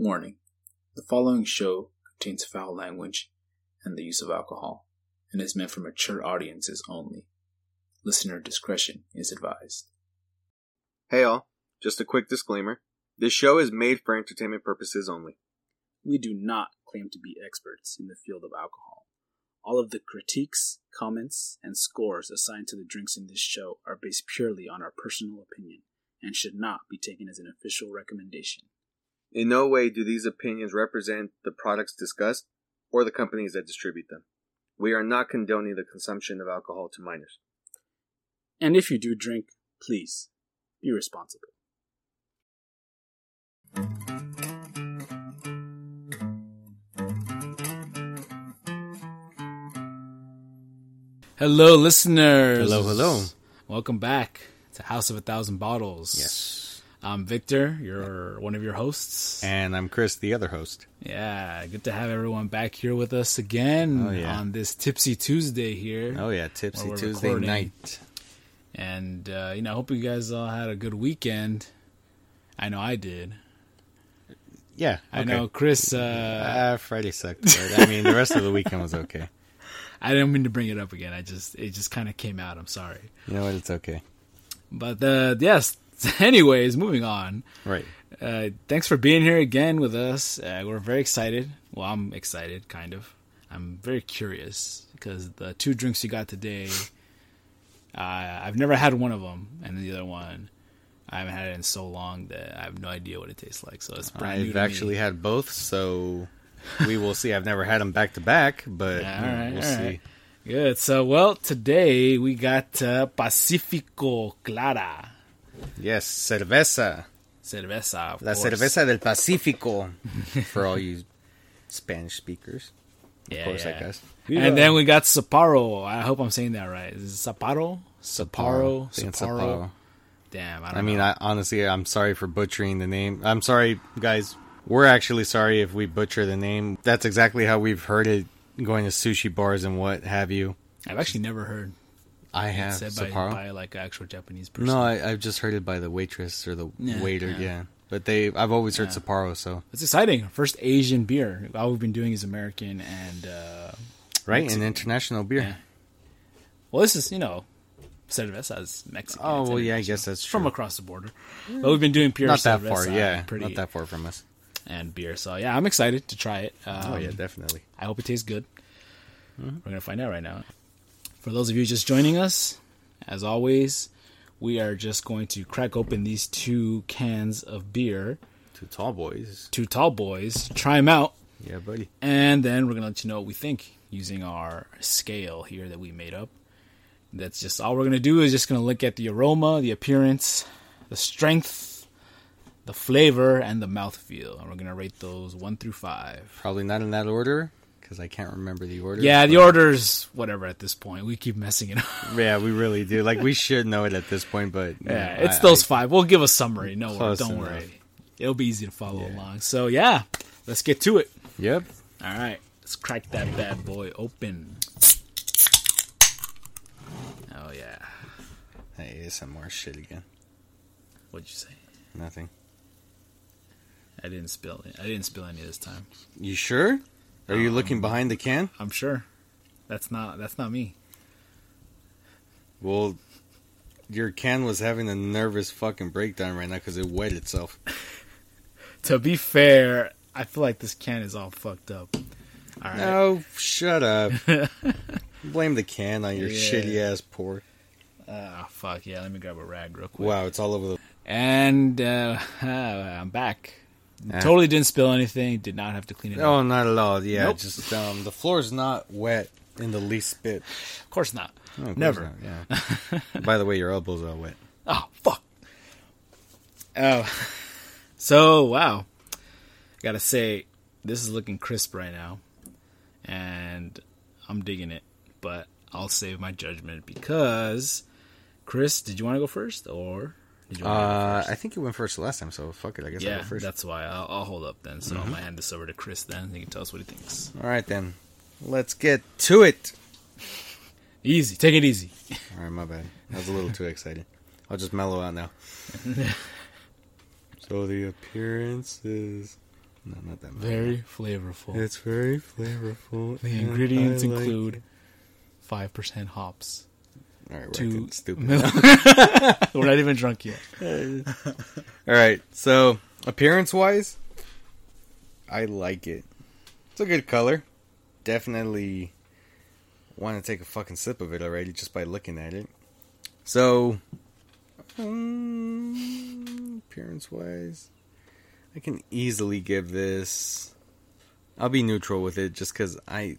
Warning The following show contains foul language and the use of alcohol and is meant for mature audiences only. Listener discretion is advised. Hey all, just a quick disclaimer. This show is made for entertainment purposes only. We do not claim to be experts in the field of alcohol. All of the critiques, comments, and scores assigned to the drinks in this show are based purely on our personal opinion and should not be taken as an official recommendation. In no way do these opinions represent the products discussed or the companies that distribute them. We are not condoning the consumption of alcohol to minors. And if you do drink, please be responsible. Hello, listeners. Hello, hello. Welcome back to House of a Thousand Bottles. Yes. I'm Victor, you're one of your hosts. And I'm Chris, the other host. Yeah, good to have everyone back here with us again Oh, yeah. on this Tipsy Tuesday here. Oh yeah, Tipsy Tuesday recording. night. And, uh, you know, I hope you guys all had a good weekend. I know I did. Yeah, I know Chris, uh, Uh, Friday sucked, but I mean the rest of the weekend was okay. I didn't mean to bring it up again. I just, it just kind of came out. I'm sorry. You know what? It's okay. But, uh, yes, anyways, moving on. Right. Uh, thanks for being here again with us. Uh, we're very excited. Well, I'm excited, kind of. I'm very curious because the two drinks you got today, uh, I've never had one of them, and the other one, I haven't had it in so long that I have no idea what it tastes like. So it's brand new I've to me. actually had both, so we will see. I've never had them back to back, but Yeah, you all right, we'll see. right. Good. So, well, today we got uh, Pacifico Clara Yes, cerveza. cerveza. Of La course. cerveza del Pacífico for all you Spanish speakers. Yeah, course, I yeah. guess. And then we got Sapporo. I hope I'm saying that right. Is it Sapporo? Sapporo? I Sapporo? Sapporo. Damn, I don't I mean. I, honestly, I'm sorry for butchering the name. I'm sorry, guys. We're actually sorry if we butcher the name. That's exactly how we've heard it going to sushi bars and what have you. I've actually never heard I have said by, Sapporo. by like actual Japanese person. No, I, I've just heard it by the waitress or the Yeah, waiter. yeah. Yeah. but they I've always heard Yeah. Sapporo. So It's exciting. First Asian beer. All we've been doing is American and uh, right, Mexican. an international beer. Yeah. well, this is you know, cerveza is Mexican. Oh well, yeah, I guess that's true. from across the border. But we've been doing pure not that far, yeah, pretty, not that far from us. and beer. So yeah, I'm excited to try it. Um, oh yeah, definitely. I hope it tastes good. Mm-hmm. We're gonna find out right now. For those of you just joining us, as always, we are just going to crack open these two cans of beer, Two tall boys. two tall boys, try them out, Yeah, buddy. and then we're gonna let you know what we think using our scale here that we made up. That's just all we're gonna do is just gonna look at the aroma, the appearance, the strength, the flavor, and the mouthfeel, and we're gonna rate those one through five. Probably not in that order because I can't remember the order. Yeah, the order's whatever at this point. We keep messing it up. Yeah, we really do. Like we should know it at this point, but Yeah, know, it's I- those I- five. We'll give a summary. No, worry, don't enough. worry. It'll be easy to follow along. So yeah, let's get to it. Yep. All right, let's crack that bad boy open. Oh yeah, Hey, some more shit again. what'd you say? Nothing. I didn't spill it. I didn't spill any this time. You sure? Are you Um, looking behind the can? I'm sure. That's not. That's not me. Well, your can was having a nervous fucking breakdown right now because it wet itself. To be fair, I feel like this can is all fucked up. All right. No, shut up. Blame the can on your Yeah. shitty ass pour. Ah, fuck yeah. Let me grab a rag real quick. Wow, it's all over the. And uh, I'm back. Totally didn't spill anything. Did not have to clean it up. Oh, not at all. Yeah, Nope. just um, the is not wet in the least bit. Of course not. Oh, of course Never. not, Yeah. By the way, your elbows are wet. Oh fuck. Oh, so wow. Gotta say, this is looking crisp right now, and I'm digging it. But I'll save my judgment because, Chris, did you want to go first or did you want to Uh, I think you went first the last time, so fuck it. I guess I'll yeah, go first. that's why I'll, I'll hold up then. So I'm gonna hand this over to Chris then. He can tell us what he thinks. All right then, let's get to it. Easy, take it easy. All right, my bad. I was a little too excited. I'll just mellow out now. so the appearance is No, not that much. Very flavorful. It's very flavorful. the ingredients like include five percent hops. All right, we're acting stupid. We're not even drunk yet. All right, so appearance wise, I like it. It's a good color. Definitely want to take a fucking sip of it already just by looking at it. So, um, appearance wise, I can easily give this. I'll be neutral with it just because I,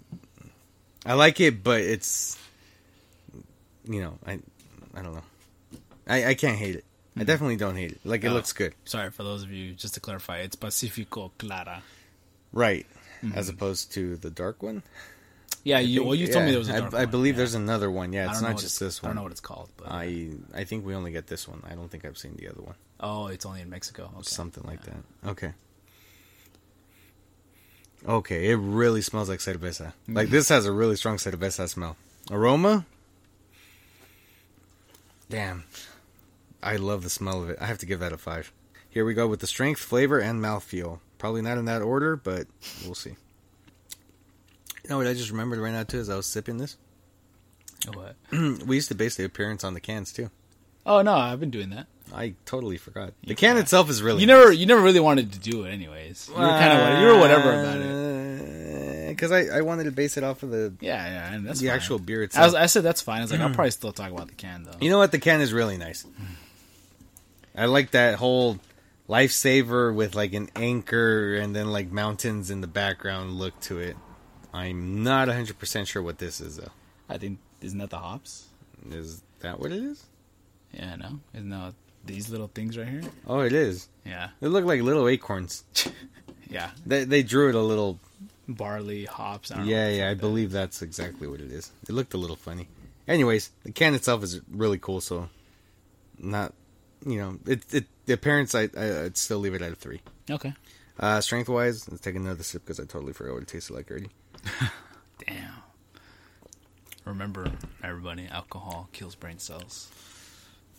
I like it, but it's, you know, I, I don't know. I, I can't hate it. I mm-hmm. definitely don't hate it. Like it Oh. looks good. Sorry for those of you. Just to clarify, it's Pacifico Clara. Right. Mm-hmm. As opposed to the dark one. Yeah, I you. think- Well, you told me there was a I- dark I, one, believe yeah. there's another one. Yeah, it's not just this I one. don't know what it's called, but I I think we only get this one. I don't think I've seen the other one. oh, it's only in Mexico. Okay. Something like Yeah. that. Okay. Okay, it really smells like cerveza. Like mm-hmm. this has a really strong cerveza smell. Aroma? Damn. I love the smell of it. I have to give that a 5. Here we go with the strength, flavor, and mouthfeel. Probably not in that order, but we'll see. You know what I just remembered right now too as I was sipping this? Oh, what? we used to base the appearance on the cans too. Oh no, I've been doing that. I totally forgot. The can itself is really you never, you never really wanted to do it, anyways. You were kind of, you were whatever about it. Because I, I wanted to base it off of the Yeah, yeah, and that's the fine. actual beer I, was, I said that's fine. I was like, I'll probably still talk about the can though. you know what? The can is really nice. I like that whole lifesaver with like an anchor and then like mountains in the background look to it. I'm not 100% sure what this is though. I think isn't that the hops? Is that what it is? Yeah, no, isn't that these little things right here? Oh, it is. Yeah, They look like little acorns. yeah, They they drew it a little barley hops. I don't Yeah, yeah, I that believe is. that's exactly what it is. It looked a little funny. Anyways, the can itself is really cool, so not, you know, it, it the appearance I, I I'd still leave it at a three. Okay. Uh, strength wise, let's take another sip because I totally forgot what it tasted like already. Damn. Remember, everybody, alcohol kills brain cells.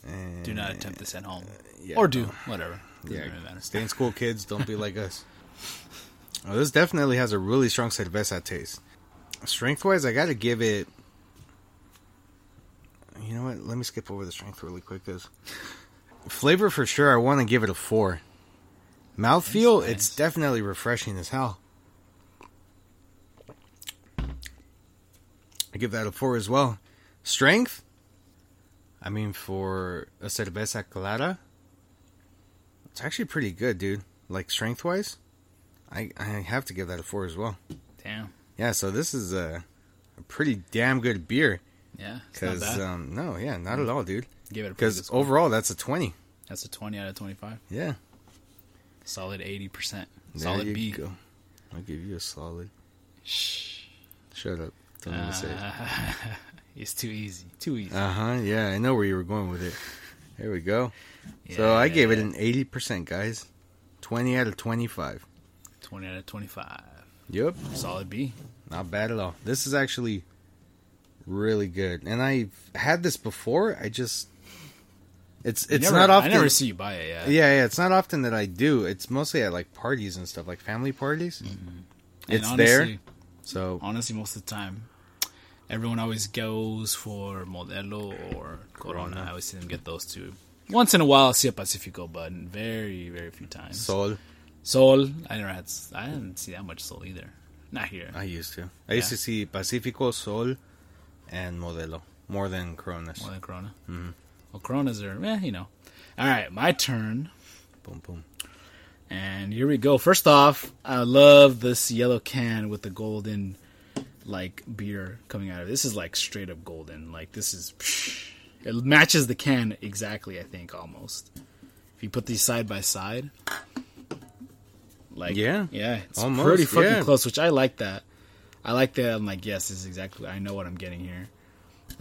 And, Do not attempt this at home, yeah, or do no. whatever. Doesn't Yeah, really stay in school, kids. Don't be like us. Oh, this definitely has a really strong cerveza taste. Strength wise, I gotta give it. You know what? Let me skip over the strength really quick because flavor for sure. I want to give it a four. Mouthfeel, nice. it's definitely refreshing as hell. I give that a four as well. Strength, I mean, for a cerveza clara, it's actually pretty good, dude. Like strength wise, I I have to give that a four as well. Damn. Yeah, so this is a, a pretty damn good beer. Yeah. Because um, no, yeah, not at all, dude. Give it a Because overall, that's a twenty. That's a twenty out of twenty-five. Yeah, Solid eighty percent. there Solid you B. go. I'll give you a solid. Shh. Shut up. Don't even say it. It's too easy. Too easy. Uh huh. Yeah, I know where you were going with it. There we go. So I gave it an eighty percent, guys. Twenty out of twenty-five. Twenty out of twenty-five. Yep. Solid B. Not bad at all. This is actually really good, and I've had this before. I just it's it's never- not often. I never see you buy it. Yeah. yeah, yeah, it's not often that I do. It's mostly at like parties and stuff, like family parties. Mm-hmm. And It's honestly, there. So Honestly, most of the time, everyone always goes for Modelo or Corona. Corona. I always see them get those two. Once in a while, I'll see a Pacifico, but very, very few times. Sol, Sol, I never had. I didn't see that much Sol either. Not here. I used to. I used to see Pacifico, Sol, and Modelo more than Coronas. More than Corona. Mhm. Well, Coronas are, eh, you know. All right, my turn. Boom, boom. And here we go. First off, I love this yellow can with the golden, like beer coming out of it. This is like straight up golden. Like this is, it matches the can exactly. I think almost. If you put these side by side, like Yeah. yeah, it's Almost, pretty fucking yeah. close. Which I like that. I like that. I'm like, yes, this is exactly. I know what I'm getting here.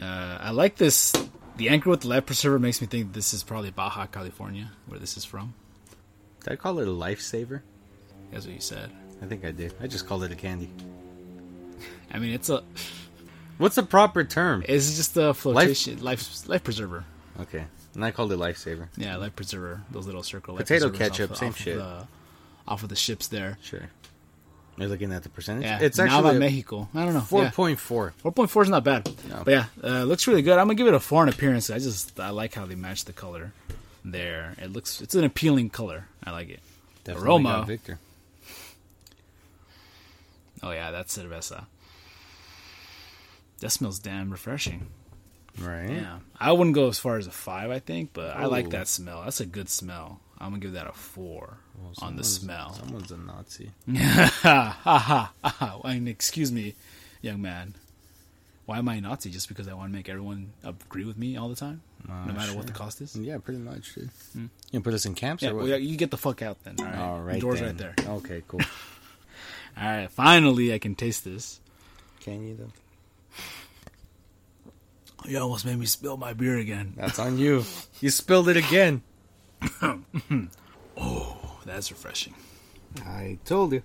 Uh, I like this. The anchor with the life preserver makes me think this is probably Baja California, where this is from. Did I call it a lifesaver? That's what you said. I think I did. I just called it a candy. I mean, it's a What's the proper term? it's just a flotation life life, preserver. Okay, and I called it lifesaver. Yeah, life preserver. Those little circle Potato ketchup, off, same off shit. The, off of the ships there. Sure. You're looking at the percentage. Yeah, it's Nava actually Mexico. I don't know. four Yeah. point four. Four point four is not bad, No. but yeah, uh, looks really good. I'm gonna give it a four in appearance. I just I like how they match the color there. It looks it's an appealing color. I like it. Aroma. Victor. Oh yeah, that's cerveza. That smells damn refreshing. Right. Yeah, I wouldn't go as far as a five, I think, but I like that smell. That's a good smell. I'm gonna give that a four Well, on the smell. Someone's a Nazi. ha ha ha! Excuse me, young man. Why am I a Nazi? Just because I want to make everyone agree with me all the time, Uh, no matter what the cost is? Yeah, pretty much, dude. You gonna put us in camps Yeah, or what? well, yeah, you get the fuck out then. All right, All right. doors then. right there. Okay, cool. All right, finally I can taste this. Can you though? You almost made me spill my beer again. That's on you. You spilled it again. Oh, that's refreshing. I told you.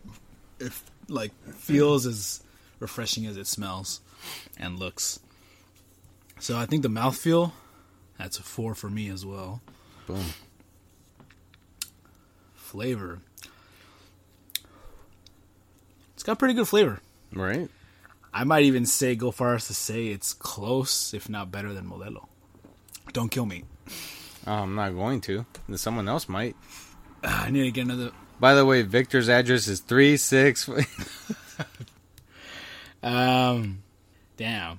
It like feels as refreshing as it smells and looks. So I think the mouthfeel, that's a four for me as well. Boom. Flavor. It's got pretty good flavor. Right. I might even say go far as to say it's close, if not better than Modelo. Don't kill me. Oh, I'm not going to. Someone else might. Ah, I need to get another. By the way, Victor's address is three six. Um, damn.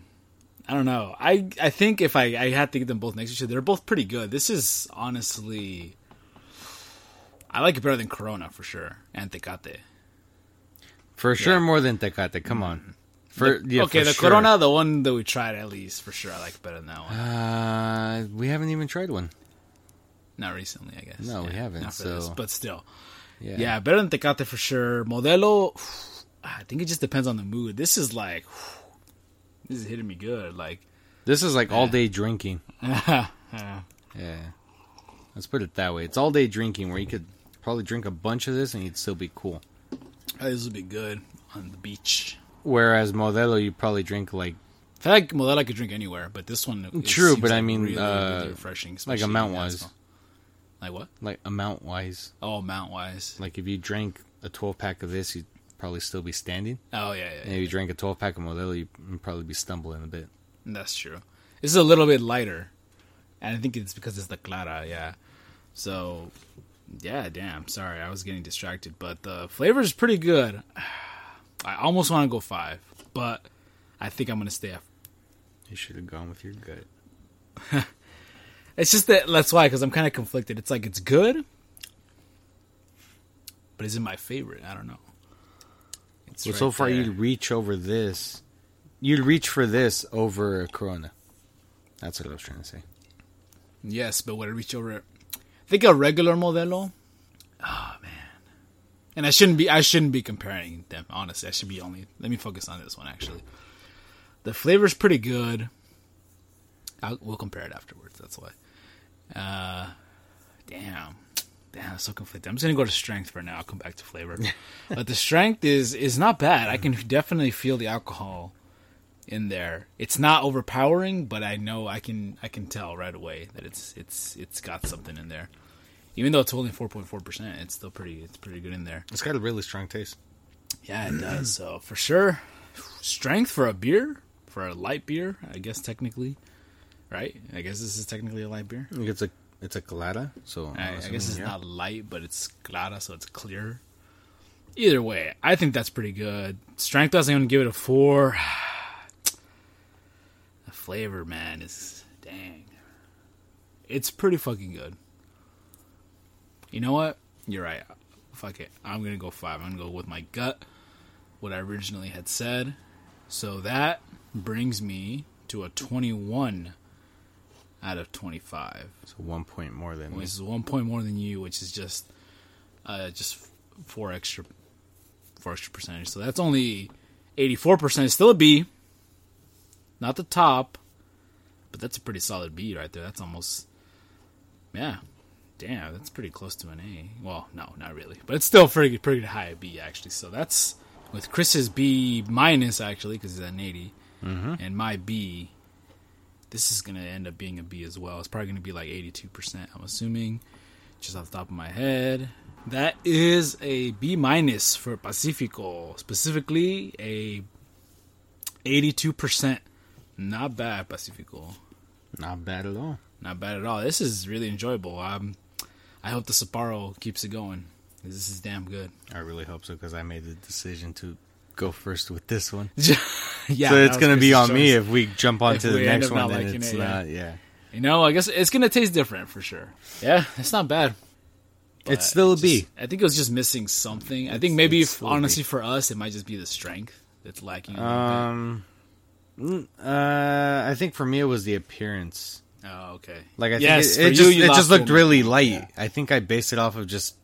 I don't know. I I think if I I had to get them both next to each other, they're both pretty good. This is honestly, I like it better than Corona for sure and Tecate. For sure, Yeah. more than Tecate. Come on. For yeah, okay, the sure. Corona, the one that we tried at least for sure, I like better than that one. Uh, we haven't even tried one. Not recently, I guess. No, we haven't, for this, so- but still, Yeah. yeah. better than Tecate for sure. Modelo, I think it just depends on the mood. This is like, this is hitting me good. Like, This is like all day drinking. yeah. Yeah. Let's put it that way. It's all day drinking where you could probably drink a bunch of this and you'd still be cool. this would be good on the beach. Whereas Modelo, you probably drink like I feel like Modelo I could drink anywhere, but this one True, but I mean, really, uh, really refreshing, like in wise. Nashville. Like what? like amount wise. Oh, amount wise. Like if you drank a 12 pack of this, you'd probably still be standing. Oh yeah, yeah, And if you drank a 12 pack of Modelo, you'd probably be stumbling a bit. that's true. This is a little bit lighter, and I think it's because it's the Clara. Yeah, so yeah, damn. Sorry, I was getting distracted, but the flavor is pretty good. I almost want to go five, but I think I'm gonna stay at You should have gone with your gut. It's just that that's why because I'm kind of conflicted. It's like it's good, but is it my favorite? I don't know. It's Well, right so far there. you'd reach over this. You'd reach for this over a Corona. That's what I was trying to say. yes, but would I reach over? I think a regular Modelo. Oh man, and I shouldn't be. I shouldn't be comparing them. Honestly, I should be only. Let me focus on this one. Actually, the flavor's pretty good. I'll, we'll compare it afterwards. That's why. Uh, damn. Damn, I'm so conflicted. I'm just gonna go to strength for now. I'll come back to flavor. but the strength is is not bad. I can definitely feel the alcohol in there. It's not overpowering, but I know I can I can tell right away that it's it's it's got something in there. Even though it's only four point four percent, it's still pretty it's pretty good in there. It's got a really strong taste. Yeah, it does. So for sure, strength for a beer, for a light beer, I guess technically, right? I guess this is technically a light beer. It's a it's a colada, so I, I guess it's yeah. not light, but it's clara, so it's clear. Either way, I think that's pretty good. Strength wise, I'm gonna give it a four. The flavor, man, is dang. It's pretty fucking good. You know what? You're right. Fuck it. I'm gonna go five. I'm gonna go with my gut. What I originally had said. So that brings me to a 21 out of 25 So one point more than me. which is one point more than you, which is just uh, just four extra four extra percentage. So that's only eighty four percent. Still a B, not the top, but that's a pretty solid B right there. That's almost yeah, damn, that's pretty close to an A. Well, no, not really, but it's still pretty pretty high B actually. So that's with Chris's B minus actually because he's at an 80 and my B this is going to end up being a B as well. It's probably going to be like 82%, I'm assuming, just off the top of my head. That is a B minus for Pacifico, specifically a eighty-two percent. Not bad, Pacifico. Not bad at all. Not bad at all. This is really enjoyable. Um, I hope the Sapporo keeps it going. This is damn good. I really hope so because I made the decision to go first with this one. yeah, so it's gonna be Chris's on me if we jump onto If the next one. Liking it's it, not. Yeah, You know, I guess it's gonna taste different for sure. Yeah, it's not bad. it's still a just- B. I think it was just missing something. I think maybe, it's if, still a B. honestly, for us, it might just be the strength that's lacking. Um, mm, uh, I think for me it was the appearance. Oh, okay. Like I Yes, think it, it you, just it just looked really light. Yeah. I think I based it off of just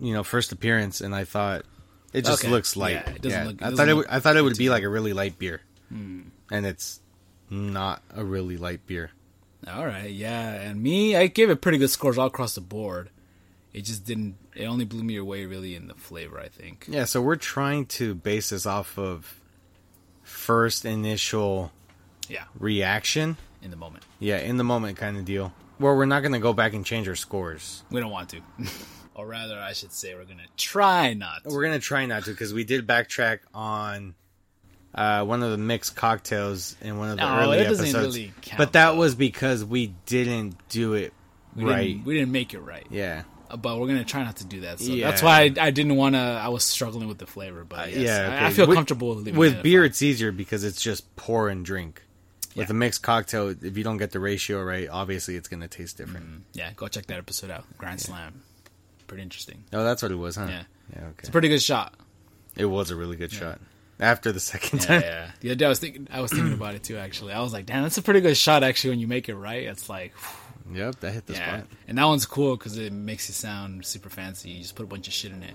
you know first appearance, and I thought it just Okay. looks light. Yeah, it doesn't look- it I thought it. Would, I thought it would be like a really light beer, Hmm. and it's not a really light beer. All right, yeah. And me, I gave it pretty good scores all across the board. It just didn't. It only blew me away really in the flavor. I think. Yeah, so we're trying to base this off of first initial Yeah, reaction. in the moment, Yeah, in the moment kind of deal. Well, we're not going to go back and change our scores. we don't want to, or rather, I should say, we're gonna try not. To. We're gonna try not to because we did backtrack on uh, one of the mixed cocktails in one of the No, early episodes. really count, but that though. was because we didn't do it we right. Didn't, we didn't make it right. yeah, Uh, but we're gonna try not to do that. So Yeah. that's why I, I didn't want to. I was struggling with the flavor, but yes, yeah. I, I feel With- comfortable with beer. It's easier because it's just pour and drink. With Yeah. a mixed cocktail, if you don't get the ratio right, obviously it's gonna taste different. Mm, yeah, go check that episode out. Grand Slam, pretty interesting. Oh, that's what it was, huh? Yeah. Yeah. Okay. It's a pretty good shot. It was a really good shot. After the second Yeah, time, yeah. The other day I was thinking, I was thinking about it too. Actually, I was like, damn, that's a pretty good shot. Actually, when you make it right, it's like, yep, that hit the yeah. spot. And that one's cool because it makes it sound super fancy. You just put a bunch of shit in it.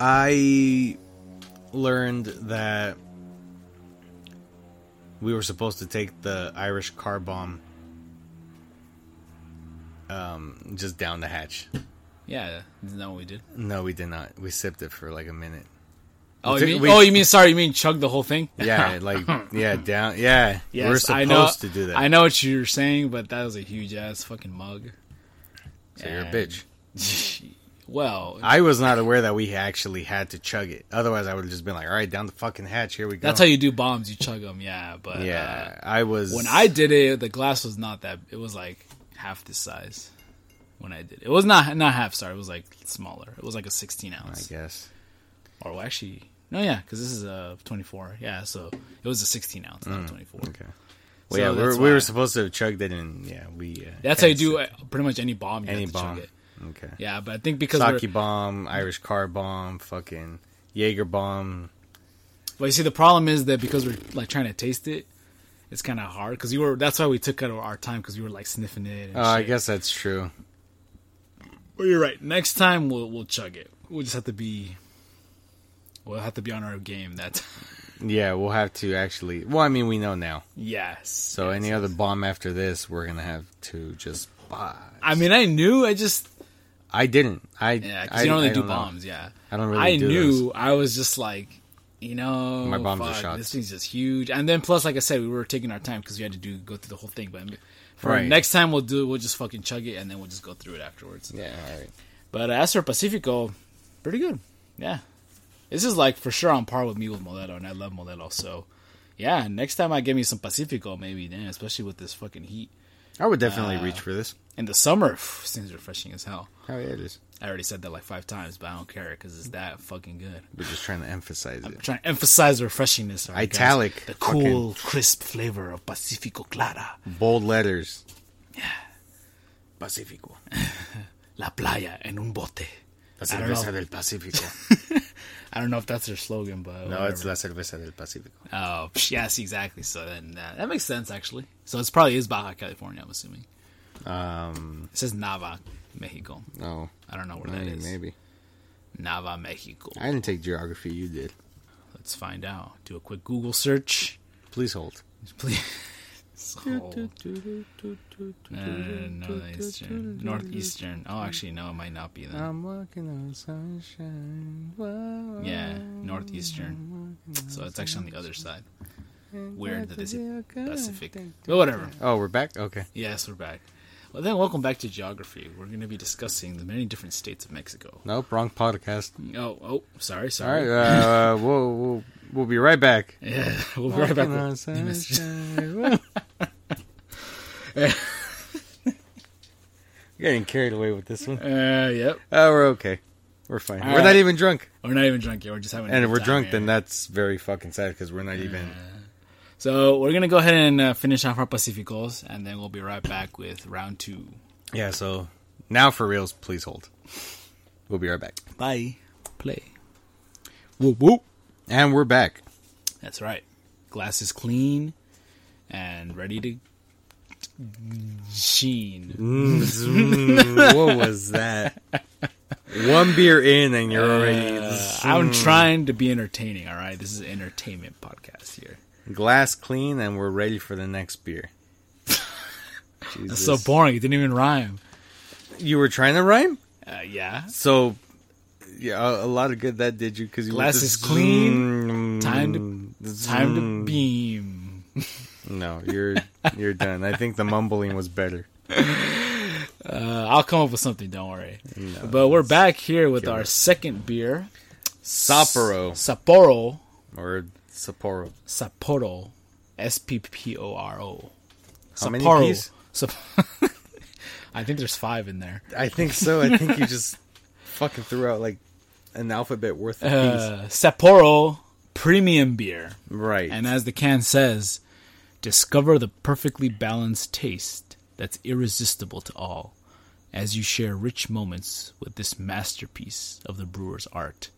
I learned that we were supposed to take the Irish car bomb um, just down the hatch. Yeah, isn't that what we did? No, we did not. We sipped it for like a minute. Oh, you mean? we- oh, you mean? Sorry, you mean chug the whole thing? Yeah, like yeah, down. Yeah, Yes, we're supposed I know, to do that. I know what you're saying, but that was a huge ass fucking mug. So you're a bitch. well, I was not aware that we actually had to chug it. Otherwise, I would have just been like, "All right, down the fucking hatch. Here we go." that's how you do bombs. You chug them, yeah. But Yeah, uh, I was. when I did it, the glass was not that. It was like half this size. When I did it, it was not not half. Sorry, it was like smaller. It was like a 16 ounce. I guess. Or well, actually, no, yeah, because this is a 24. Yeah, so it was a 16 ounce, not 24. Mm, Okay. Well, So yeah, we're, we were supposed to have chugged it, and yeah, we. Uh, That's how you do uh, pretty much any bomb. You any have to chug bomb. it. Okay. Yeah, but I think because Sake bomb, Irish car bomb, fucking Jaeger bomb. Well, you see, the problem is that because we're like trying to taste it, it's kind of hard. Because you were, that's why we took out our time because you were like sniffing it. Oh, I guess that's true. Well, you're right. Next time we'll we'll chug it. We'll just have to be. We'll have to be on our game. That time. Yeah, we'll have to actually. Well, I mean, we know now. yes. So yes, any yes. other bomb after this, we're gonna have to just buy. I mean, I knew. I just I didn't. I yeah. Because you don't really I do know. bombs. Yeah. I don't really. I do knew. those. I was just like, you know, My bombs are shot. This thing's just huge. And then plus, like I said, we were taking our time because we had to do go through the whole thing. But for Right. next time, we'll do. We'll just fucking chug it and then we'll just go through it afterwards. Yeah. All right. But uh, as for Pacifico, pretty good. Yeah. This is like for sure on par with me with Modelo, and I love Modelo. So, yeah, next time I get me some Pacifico, maybe, then, especially with this fucking heat. I would definitely Uh, reach for this. In the summer, phew, thing's refreshing as hell. Oh yeah, it is. I already said that like five times, but I don't care because it's that fucking good. We're just trying to emphasize I'm it. trying to emphasize the refreshingness. right, guys? Italic, The cool, crisp flavor of Pacifico Clara. Bold letters. Yeah, Pacifico. La playa en un bote. La I don't know. cerveza del Pacífico. I don't know if that's their slogan, but no, whatever. it's la cerveza del Pacífico. Oh, yes, exactly. So then uh, that makes sense, actually. So it's probably is Baja California, I'm assuming. Um, It says Nava, Mexico. no, I don't know where that maybe, is. maybe. Nava, Mexico. I didn't take geography. You did. Let's find out. Do a quick Google search. Please hold. Please. Hold. Uh, northeastern. Northeastern. Oh, actually, no, it might not be that. I'm walking on sunshine. Whoa, Yeah, northeastern. So it's actually on the other side. Weird that they say Pacific. But whatever. Oh, we're back. Okay. Yes, we're back. Well, then welcome back to geography. We're going to be discussing the many different states of Mexico. Nope, wrong podcast. Oh, oh, sorry, sorry. right, uh, we'll, we'll we'll be right back. Yeah, we'll be right back. On with- you missed- sunshine. Getting carried away with this one. Uh, yep. Oh, we're okay. We're fine. All we're right. not even drunk, We're not even drunk yet. We're just having. a and if we're drunk, here. then that's very fucking sad because we're not even. So we're gonna go ahead and uh, finish off our Pacificos, and then we'll be right back with round two. Yeah. So now for reals, please hold. We'll be right back, Bye. Play. Whoop whoop. and we're back. That's right. Glass is clean and ready to sheen. Mm, what was that? One beer in, and you're already Uh, I'm trying to be entertaining. All right, this is an entertainment podcast here. Glass clean, and we're ready for the next beer. That's so boring. It didn't even rhyme. You were trying to rhyme, Uh, yeah. so yeah, a, a lot of good that did you because you Glass is clean, time to Time to beam. No, you're you're done. I think the mumbling was better. Uh, I'll come up with something. Don't worry. but we're back here with our second beer, Sapporo Sapporo. or Sapporo. Sapporo. S P P O R O. How many Sapporo. Ps? Sap- I think there's five in there. I think so. I think you just fucking threw out like an alphabet worth of P's. Uh, Sapporo premium beer. Right. And as the can says, discover the perfectly balanced taste that's irresistible to all as you share rich moments with this masterpiece of the brewer's art.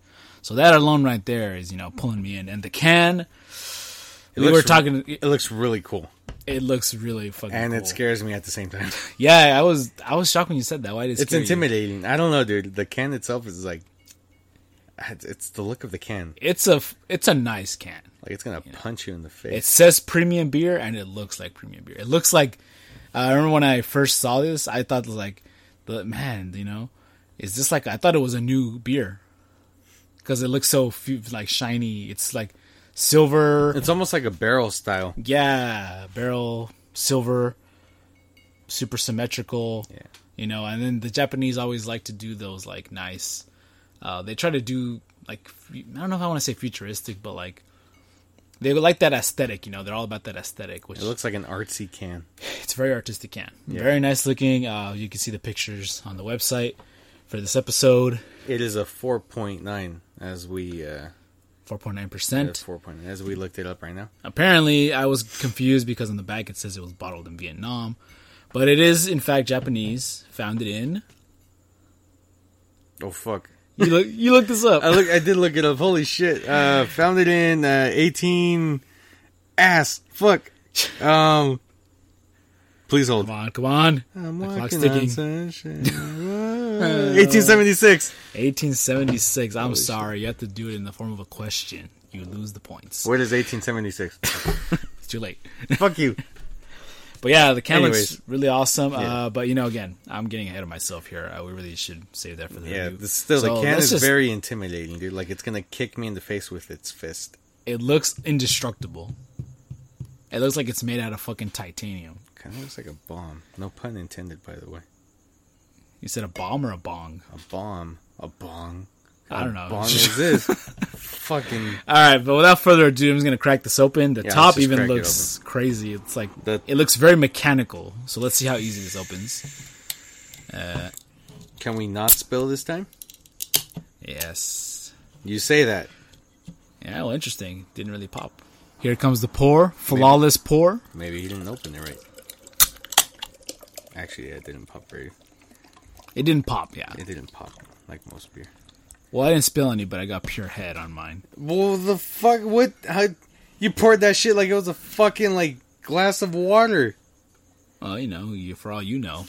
So that alone right there is, you know, pulling me in. And the can, It we were talking, it looks really cool, it looks really fucking and cool. it scares me at the same time. Yeah, I was I was shocked when you said that. Why did it It's scare you? intimidating. I don't know, dude. The can itself is like, it's- the look of the can. It's a it's a nice can. Like it's gonna punch you in the face. It says premium beer and it looks like premium beer. It looks like uh, I remember when I first saw this, I thought like the man, you know, is this like I thought it was a new beer because it looks so like shiny. It's like silver, It's almost like a barrel style. yeah, barrel silver, super symmetrical. Yeah. you know, and then the Japanese always like to do those like nice. Uh, they try to do like I don't know if I want to say futuristic, but like they like that aesthetic. You know, they're all about that aesthetic, which It looks like an artsy can. it's very artistic can. Very nice looking. Uh, you can see the pictures on the website for this episode. It is a four point nine as we uh, Four point nine percent. four point as we looked it up right now. Apparently, I was confused because on the back it says it was bottled in Vietnam, but it is in fact Japanese. Founded in. Oh fuck! You look. You look this up. I look. I did look it up. Holy shit! Uh, founded in uh, eighteen. Ass fuck. Um. Please hold. Come on, come on. I'm The clock's walking on sunshine. 1876. 1876. I'm sorry. You have to do it in the form of a question. You lose the points. What is 1876? It's too late. Fuck you. But yeah, the can Anyways. looks really awesome. Yeah. Uh, but you know, again, I'm getting ahead of myself here. Uh, we really should save that for the Yeah, review. the, still So the can is just- very intimidating, dude. Like it's gonna kick me in the face with its fist. It looks indestructible. It looks like it's made out of fucking titanium. Kind of looks like a bomb. No pun intended, by the way. You said a bomb or a bong? A bomb. A bong. I don't know. Bong is this? Fucking. All right, but without further ado, I'm just gonna crack this open. The Yeah, top even crack it looks crazy. It's like The- it looks very mechanical. So let's see how easy this opens. Uh, Can we not spill this time? Yes. You say that. Yeah. Well, interesting. Didn't really pop. Here comes the pour. Flawless pour. Maybe he didn't open it right. Actually, yeah, it didn't pop very. It didn't pop. Yeah. It didn't pop like most beer. Well, I didn't spill any, but I got pure head on mine. Well, the fuck? What? How? You poured that shit like it was a fucking like glass of water. Well, you know, you, for all you know.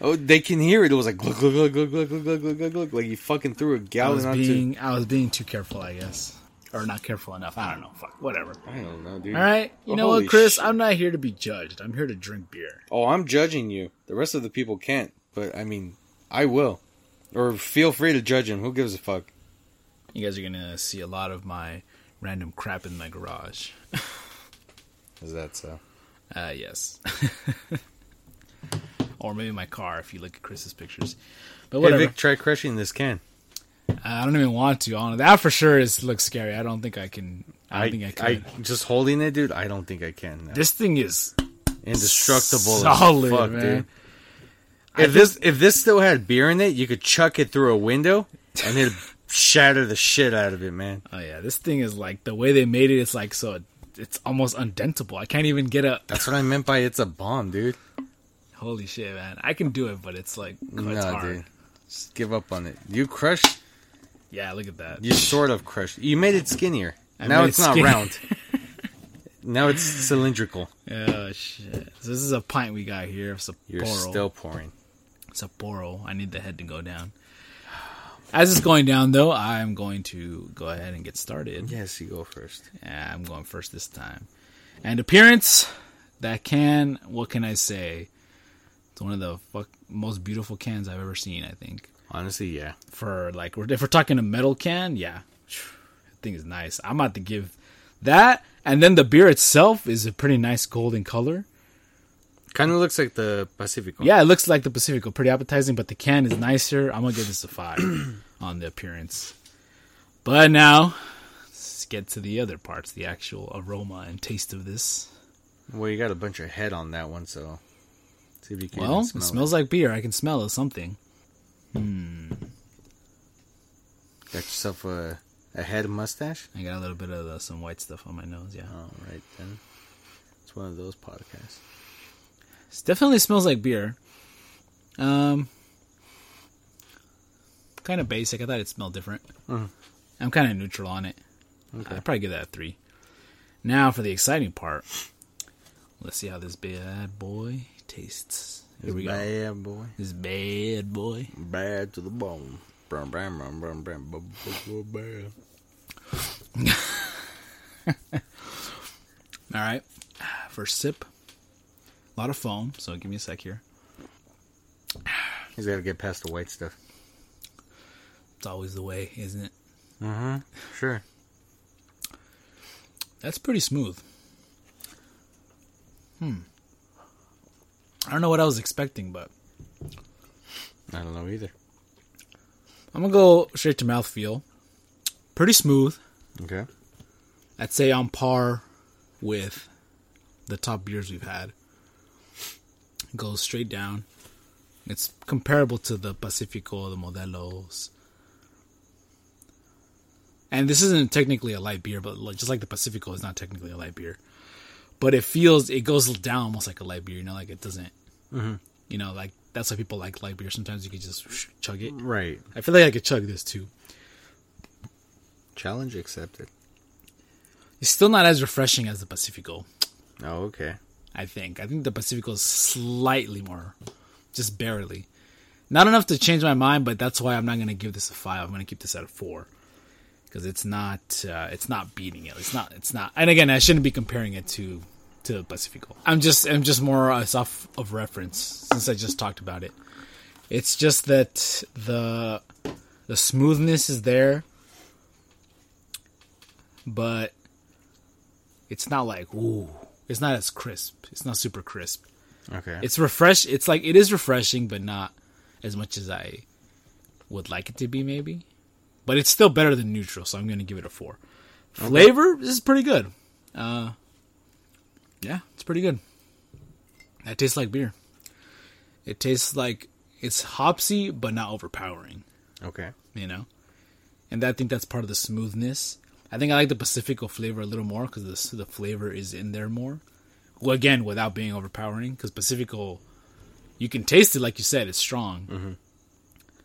Oh, they can hear it. It was like glug glug glug glug glug glug glug glug glug. Like you fucking threw a I was gallon onto. being I was being too careful, I guess, or not careful enough. I don't know. Fuck, whatever. I don't know, dude. All right, you Oh, know what, Chris? shit. I'm not here to be judged. I'm here to drink beer. Oh, I'm judging you. The rest of the people can't. But I mean, I will. Or feel free to judge him. Who gives a fuck? You guys are gonna see a lot of my random crap in my garage. Is that so? Uh, yes. or maybe my car if you look at Chris's pictures. But Hey, whatever. Vic, try crushing this can. I don't even want to. On that for sure is looks scary. I don't think I can. I I, think I I, can. just holding it, dude. I don't think I can. now. this thing is Indestructible solid, fuck, man. dude. I If this if this still had beer in it, you could chuck it through a window and it'd shatter the shit out of it, man. Oh yeah, this thing is like the way they made it. It's like so. It's almost undentable. I can't even get a. That's what I meant by it's a bomb, dude. Holy shit, man! I can do it, but it's like it's No, hard. dude. Just give up on it. You crushed. Yeah, look at that. You sort of crushed. You made it skinnier. I now it's it not round. now it's cylindrical. Oh shit! So this is a pint we got here of Sapporo. You're still pouring. Sapporo. I need the head to go down. As it's going down, though, I'm going to go ahead and get started. Yes, you go first. Yeah, I'm going first this time. And appearance, that can, what can I say? It's one of the fuck, most beautiful cans I've ever seen, I think. Honestly, yeah. For like, if we're talking a metal can, yeah, that thing is nice. I'm about to give that, and then the beer itself is a pretty nice golden color. Kind of looks like the Pacifico. Yeah, it looks like the Pacifico, pretty appetizing, but the can is nicer. I'm gonna give this a five on the appearance. But now, let's get to the other parts, the actual aroma and taste of this. Well, you got a bunch of head on that one, so see if you can. Well, smell it smells like beer. I can smell it, something. Got yourself a a head mustache. I got a little bit of the, some white stuff on my nose. Yeah, All right then. It's one of those podcasts. it definitely smells like beer. Um, kind of basic. I thought it smelled different. Mhm. I'm kind of neutral on it. Okay. I'd probably give that a three. Now for the exciting part. Let's see how this bad boy tastes. Here we go. Bad boy. This bad boy. Bad to the bone. Brum, brum, brum, brum, brum, brum, brum, brum, brum. All right. First sip. A lot of foam, so give me a sec here. He's got to get past the white stuff. It's always the way, isn't it? Mm-hmm. Sure. That's pretty smooth. Hmm. I don't know what I was expecting, but I don't know either. I'm gonna go straight to mouthfeel. Pretty smooth. Okay. I'd say on par with the top beers we've had. It goes straight down. It's comparable to the Pacifico, the Modelos. And this isn't technically a light beer, but just like the Pacifico is not technically a light beer. But it feels, it goes down almost like a light beer, you know, like it doesn't, Mhm. you know, like that's why people like light beer. Sometimes you can just chug it. Right. I feel like I could chug this too. Challenge accepted. It's still not as refreshing as the Pacifico. Oh, okay. I think. I think the Pacifico is slightly more, just barely. Not enough to change my mind, but that's why I'm not going to give this a five. I'm going to keep this at a four because it's not. Uh, it's not beating it. It's not. It's not. And again, I shouldn't be comparing it to to Pacifico. I'm just. I'm just more uh, off of reference since I just talked about it. It's just that the the smoothness is there, but it's not like ooh. It's not as crisp. It's not super crisp. Okay. It's refresh. It's like it is refreshing, but not as much as I would like it to be, maybe. But it's still better than neutral, so I'm going to give it a four. Flavor this is pretty good. Uh, yeah, it's pretty good. That tastes like beer. It tastes like it's hopsy, but not overpowering okay. you know. And I think that's part of the smoothness. I think I like the Pacifico flavor a little more because the the flavor is in there more. Well, again, without being overpowering, because Pacifico, you can taste it like you said, it's strong, mm-hmm.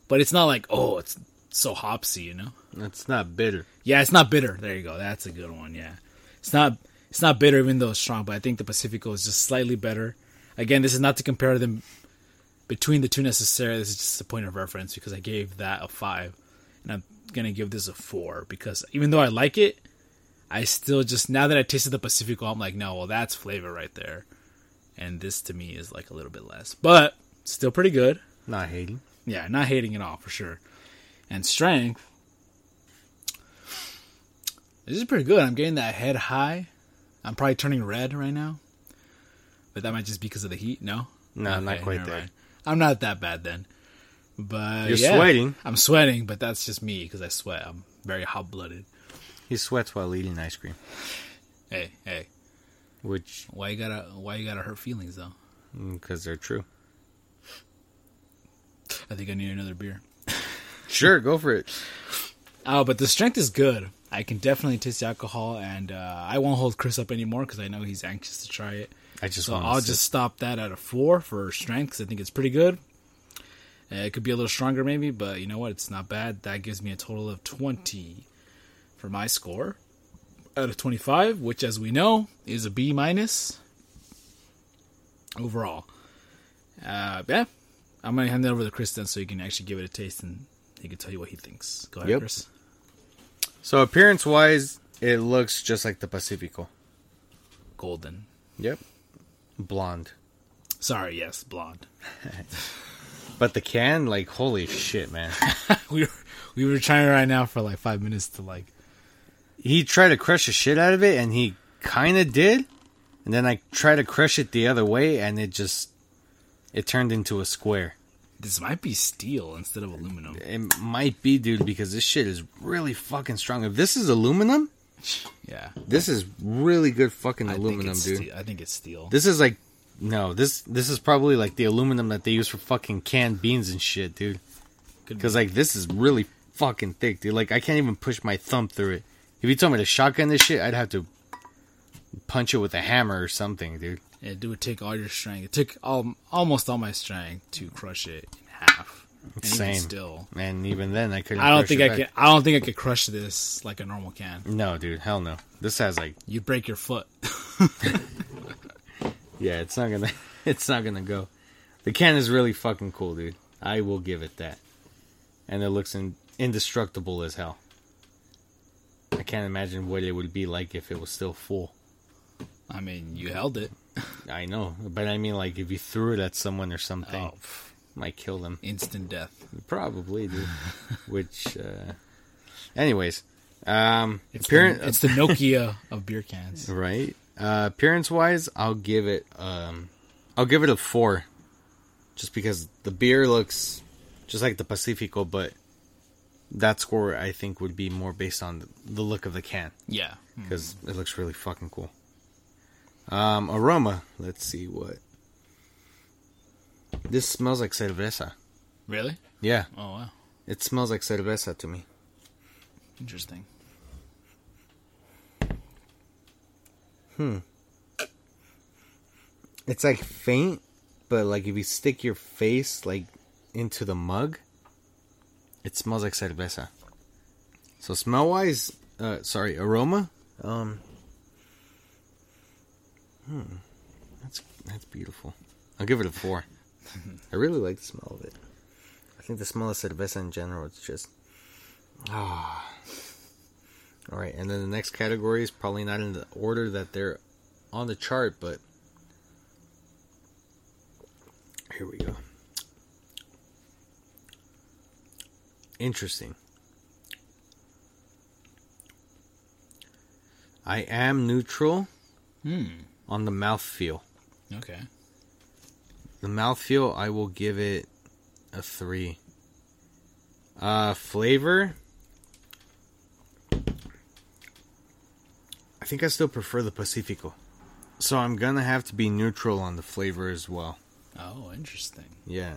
but it's not like oh, it's so hopsy, you know. It's not bitter. Yeah, it's not bitter. There you go. That's a good one. Yeah, it's not it's not bitter even though it's strong, but I think the Pacifico is just slightly better. Again, this is not to compare them between the two necessarily. This is just a point of reference because I gave that a five, and I'm gonna give this a four because even though I like it, I still just now that I tasted the Pacifico, I'm like, no, well that's flavor right there, and this to me is like a little bit less, but still pretty good. Not hating. Yeah, not hating at all for sure. And strength. This is pretty good. I'm getting that head high. I'm probably turning red right now. but that might just be because of the heat. No, No, not quite there. mind. I'm not that bad then. But You're yeah, sweating. I'm sweating, but that's just me because I sweat. I'm very hot blooded. He sweats while eating ice cream, Hey, hey, which why you gotta why you gotta hurt feelings though? Mm, because they're true. I think I need another beer. Sure, go for it. Oh, but the strength is good. I can definitely taste the alcohol, and uh, I won't hold Chris up anymore because I know he's anxious to try it. I just so I'll just stop that at a four for strength because I think it's pretty good. Uh, it could be a little stronger maybe, but you know what? It's not bad. That gives me a total of 20 for my score out of 25, which, as we know, is a B minus overall. Uh, yeah, I'm gonna hand it over to Chris then, so you can actually give it a taste and he can tell you what he thinks. Go ahead, Yep. Chris. So appearance wise, it looks just like the Pacifico. Golden. Yep. Blonde. Sorry, yes, blonde. But the can, like, holy shit, man. we were we were trying right now for like five minutes to like he tried to crush the shit out of it, and he kind of did. And then I tried to crush it the other way, and it just it turned into a square. This might be steel instead of aluminum. It might be, dude, because this shit is really fucking strong. If this is aluminum, Yeah, this is really good fucking I aluminum, dude. I think it's steel. This is like no, this this is probably like the aluminum that they use for fucking canned beans and shit, dude. Because be. like this is really fucking thick, dude. Like I can't even push my thumb through it. If you told me to shotgun this shit, I'd have to punch it with a hammer or something, dude. It would take all your strength. It took all, almost all my strength to crush it in half. And even Same. still, And even then, I couldn't. I don't think it I back. can. I don't think I could crush this like a normal can. No, dude, hell no. This has like, You break your foot. yeah, it's not gonna, it's not gonna go. The can is really fucking cool, dude. I will give it that. And it looks in, indestructible as hell. I can't imagine what it would be like if it was still full. I mean, you held it. I know, but I mean, like if you threw it at someone or something, Oh, might kill them. instant death. Probably, dude. Which, uh, anyways, um, It's, appearance, the, it's the Nokia of beer cans. right? Uh, appearance wise, I'll give it, um, I'll give it a four, just because the beer looks just like the Pacifico, but that score I think would be more based on the look of the can Yeah. because it looks really fucking cool. Um, aroma, let's see what. This smells like cerveza. Really? Yeah, Oh wow. it smells like cerveza to me. Interesting. Hmm. It's like faint, but like if you stick your face like into the mug, it smells like cerveza. So smell wise, uh, sorry, aroma, um, hmm, that's that's beautiful. I'll give it a four. I really like the smell of it. I think the smell of cerveza in general, it's just ah. All right, and then the next category is probably not in the order that they're on the chart, but here we go. Interesting. I am neutral Hmm. On the mouthfeel. Okay. The mouthfeel, I will give it a three. Uh, flavor, I think I still prefer the Pacifico. So I'm gonna have to be neutral on the flavor as well. Oh, interesting. Yeah.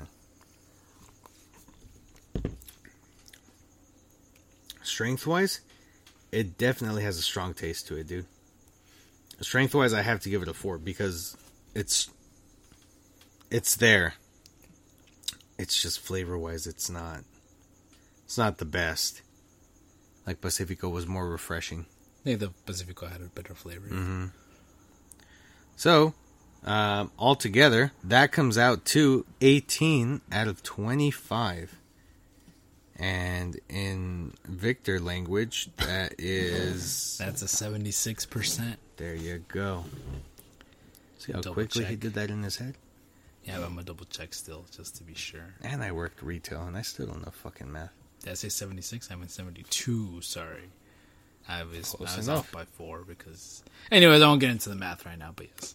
Strength wise, it definitely has a strong taste to it, dude. Strength wise, I have to give it a four because it's it's there. It's just flavor wise, it's not it's not the best. Like Pacifico was more refreshing. Think the Pacifico had a better flavor. Mm-hmm. So, um, altogether, that comes out to 18 out of 25. And in Victor language, that is. That's a seventy-six percent. There you go. See how Double quickly he did that in his head? Yeah, but I'm gonna double check still just to be sure. And I worked retail, and I still don't know fucking math. Did I say seventy-six? I meant seventy-two. Sorry. I was, Close I was enough. off by four because. Anyways, I won't get into the math right now, but yes.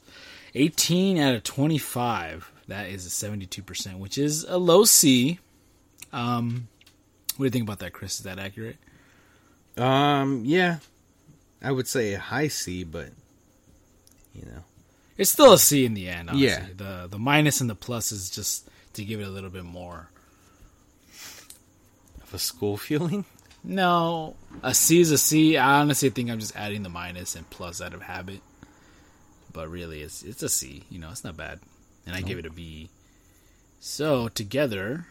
18 out of 25. That is a 72%, which is a low C. Um, what do you think about that, Chris? Is that accurate? Um, yeah, I would say a high C, but you know, It's still a C in the end. Honestly. Yeah. The the minus and the plus is just to give it a little bit more. of a school feeling. No, a C is a C. I honestly think I'm just adding the minus and plus out of habit. But really, it's it's a C. You know, it's not bad, and I give it a B. So together,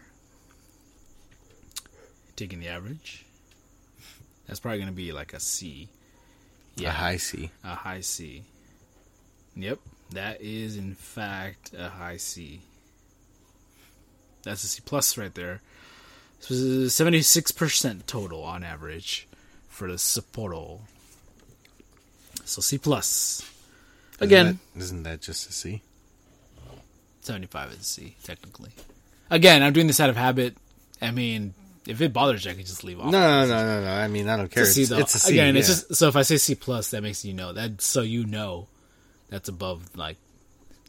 taking the average, that's probably going to be like a C. A high C. a high C. Yep, that is in fact a high C. That's a C plus right there. Seventy six percent total on average for the Sapporo. So C plus. Again, isn't that, isn't that just a C? seventy five is a C technically. Again, I'm doing this out of habit. I mean, if it bothers you, I can just leave off. No, no, no, no, no. I mean, I don't care. It's a C though. it's a C. Again, it's just so if I say C plus, that makes you know that so you know that's above like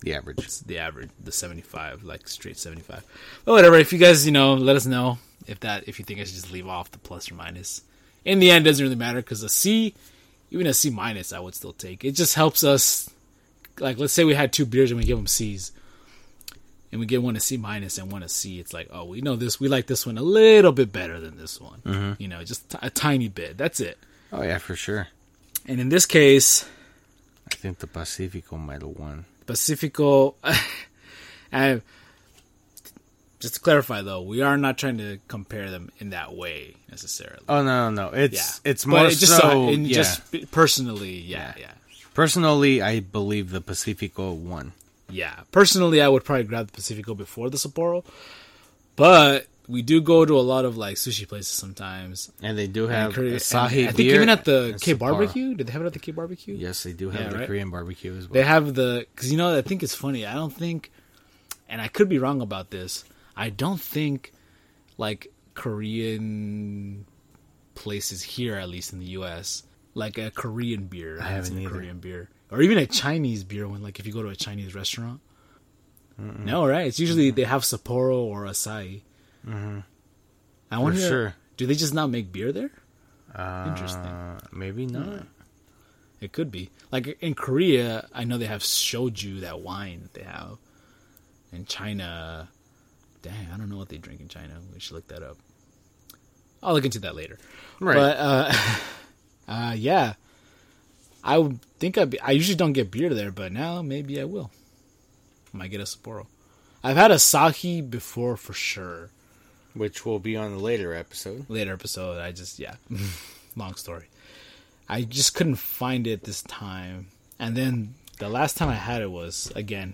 the average. the average, the 75, like straight 75. But whatever, if you guys, you know, let us know if that, if you think I should just leave off the plus or minus. In the end, it doesn't really matter because a C, even a C minus, I would still take. It just helps us, like, let's say we had two beers and we give them C's. And we get one to a C minus and one to a C. It's like, oh, we know this. We like this one a little bit better than this one. Mm-hmm. You know, just t- a tiny bit. That's it. Oh yeah, for sure. And in this case, I think the Pacifico might have won. Pacifico. and just to clarify, though, we are not trying to compare them in that way necessarily. Oh no, no, no. It's yeah, it's more it just so. in yeah. just personally, yeah, yeah, Personally, I believe the Pacifico won. Yeah. Personally, I would probably grab the Pacifico before the Sapporo, but we do go to a lot of like sushi places sometimes. And they do have Korea- Asahi and I think even at the K Sapporo. barbecue, did they have it at the K barbecue? Yes, they do have Yeah, the right? Korean barbecue as well. They have the because you know I think it's funny. I don't think, and I could be wrong about this. I don't think like Korean places here, at least in the U.S., like a Korean beer. I haven't haven't a either. Korean beer, or even a Chinese beer. When like if you go to a Chinese restaurant, no, right? It's usually they have Sapporo or Asahi. Mm-hmm. I wonder, sure. do they just not make beer there? uh, interesting. Maybe not. It could be. Like in Korea, I know they have shoju, that wine that they have. In China, dang, I don't know what they drink in China. We should look that up. I'll look into that later. Right. But uh, uh, yeah, I would think I'd be, I usually don't get beer there, but now maybe I will. Might get a Sapporo. I've had Asahi before for sure. Which will be on a later episode. later episode. I just yeah, long story. I just couldn't find it this time, and then the last time I had it was again.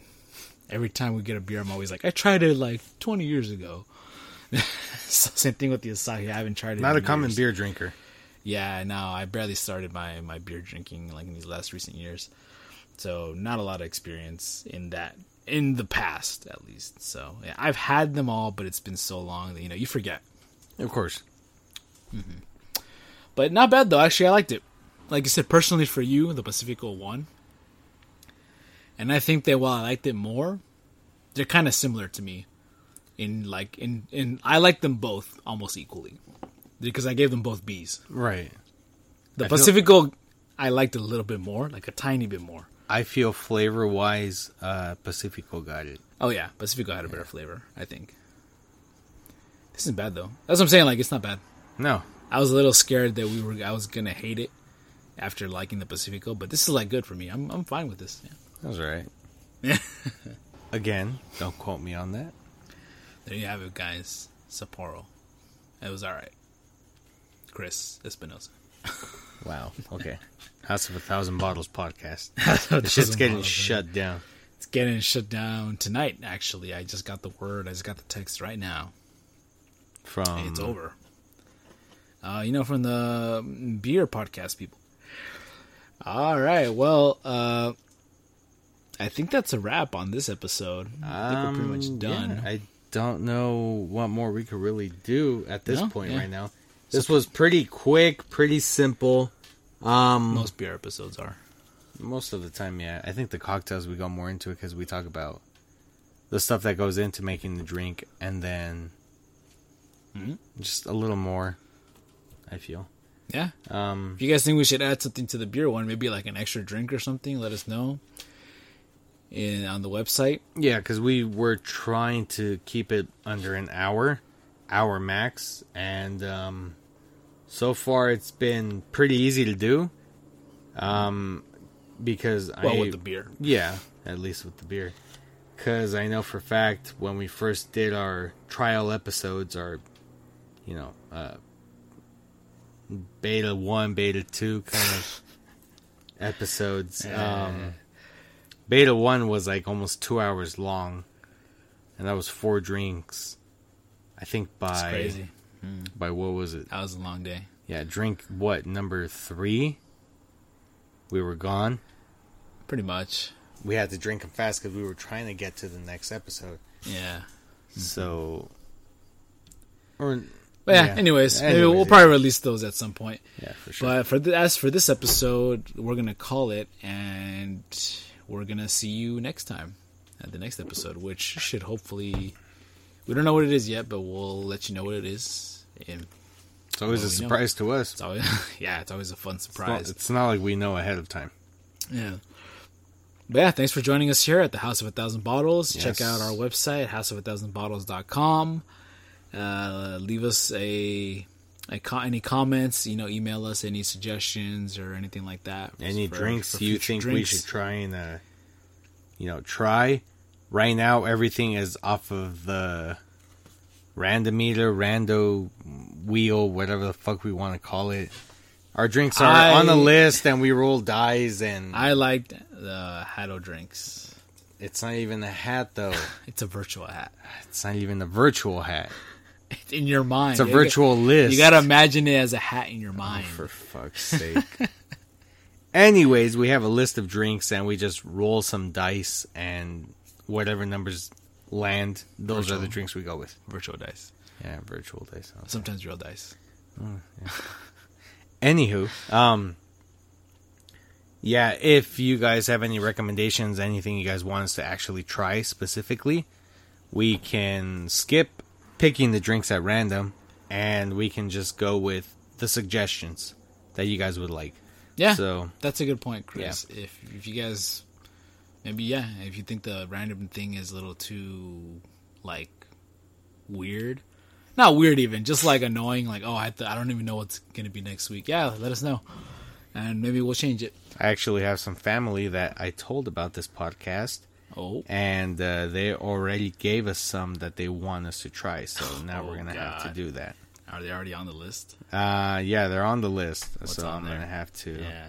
Every time we get a beer, I'm always like, I tried it like 20 years ago. so same thing with the Asahi. I haven't tried it. Not in a common beer drinker. Yeah, no, I barely started my my beer drinking like in these last recent years. So not a lot of experience in that in the past at least. So yeah, I've had them all, but it's been so long that you know you forget. Of course. Mm-hmm. But not bad though. Actually, I liked it. Like I said, personally for you, the Pacifico one. And I think that while I liked it more, they're kind of similar to me. In like in in I like them both almost equally because I gave them both B's. Right. The I feel- Pacifico I liked a little bit more, like a tiny bit more. I feel flavor wise, uh, Pacifico got it. Oh yeah, Pacifico had a better flavor. I think. This isn't bad though. That's what I'm saying. Like it's not bad. No. I was a little scared that we were I was gonna hate it after liking the Pacifico, but this is like good for me. I'm I'm fine with this. Yeah. That was alright. Again, don't quote me on that. There you have it, guys. Sapporo. It was all right. Chris Espinosa. Wow. Okay. House of a Thousand Bottles podcast. the The shit's getting shut down. It's getting shut down tonight. Actually, I just got the word. I just got the text right now. From Hey, it's over. Uh, you know, from the beer podcast people. All right. Well, uh, I think that's a wrap on this episode. I think we're pretty Um, much done. yeah, I don't know what more we could really do at this No? point Yeah. right now. This was pretty quick, pretty simple. Um, Most beer episodes are. Most of the time, yeah. I think the cocktails we go more into it because we talk about the stuff that goes into making the drink, and then Mhm. just a little more. I feel. Yeah. Um, If you guys think we should add something to the beer one, maybe like an extra drink or something, let us know. In on the website. yeah, because we were trying to keep it under an hour, hour max, and um, so far it's been pretty easy to do. Um, because I Well, I with the beer. Yeah, at least with the beer. Because I know for a fact when we first did our trial episodes, our, you know, uh, beta 1, beta 2 kind of episodes, um, beta 1 was like almost two hours long. And that was four drinks. I think by. Crazy. By what was it? That was a long day. Yeah, drink what? Number three? We were gone. Pretty much. we had to drink them fast because we were trying to get to the next episode. Yeah. So, mm-hmm. or But yeah, Yeah. anyways, maybe Anyways, we'll yeah. probably release those at some point. yeah, for sure. But for the, as for this episode, we're gonna call it, and we're gonna see you next time at the next episode, which should hopefully. We don't know what it is yet, but we'll let you know what it is. And it's always a we know. surprise to us. it's always, yeah, it's always a fun It's not, surprise. it's not like we know ahead of time. Yeah. But yeah, thanks for joining us here at the House of a Thousand Bottles. Check out our website, houseofathousandbottles.com. Uh, leave us a, a co- any comments, you know, email us any suggestions or anything like that. Any for- drinks for you think we should try and, uh, you know, try? Right now, everything is off of the randometer, rando wheel, whatever the fuck we want to call it. Our drinks are I- on the list, and we roll dice, and I liked the Hatto drinks. it's not even a hat though. It's a virtual hat. It's not even a virtual hat. It's in your mind. It's a You virtual list. You gotta imagine it as a hat in your oh, mind. For fuck's sake. Anyways, we have a list of drinks and we just roll some dice and whatever numbers land, those are the drinks we go with. virtual dice. Yeah, virtual dice. okay. Sometimes real dice. Anywho, um yeah, if you guys have any recommendations, anything you guys want us to actually try specifically, we can skip picking the drinks at random and we can just go with the suggestions that you guys would like. Yeah. So That's a good point, Chris. If if you guys maybe yeah, if you think the random thing is a little too like weird, not weird even, just like annoying, like oh I th- I don't even know what's gonna be next week. Yeah, let us know, and maybe we'll change it. I actually have some family that I told about this podcast, Oh, and uh, they already gave us some that they want us to try. So now Oh, we're gonna have to do that. are they already on the list? Uh, yeah, they're on the list, What's so on I'm there? gonna have to. Yeah.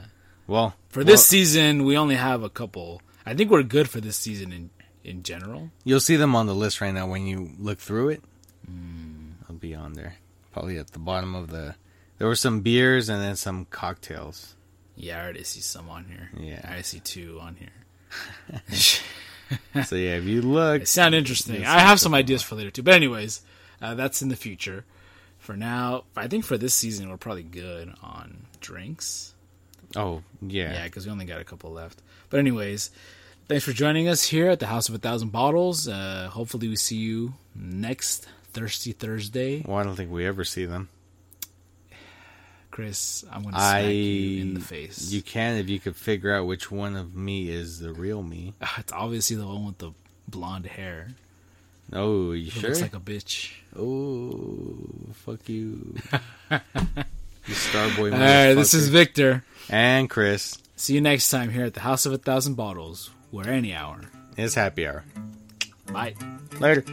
Well, For this well, season, we only have a couple. I think we're good for this season in in general. you'll see them on the list right now when you look through it. Hmm. I'll be on there, probably at the bottom of the. There were some beers and then some cocktails. Yeah, I already see some on here. Yeah. I see two on here. so yeah, if you look, They sound interesting. I have some ideas for later too. But anyways, uh, that's in the future. For now, I think for this season we're probably good on drinks. Oh yeah, Yeah, because we only got a couple left. But anyways, thanks for joining us here at the House of a Thousand Bottles. Uh, hopefully we see you next Thirsty Thursday. well, I don't think we ever see them. Chris, I'm going to smack I you in the face. You can if you could figure out which one of me is the real me. it's obviously the one with the blonde hair. Oh, you Who sure? looks like a bitch. oh, fuck you, you Starboy. All right, this is Victor. and Chris. See you next time here at the House of a Thousand Bottles, where any hour. is happy hour. Bye. Later.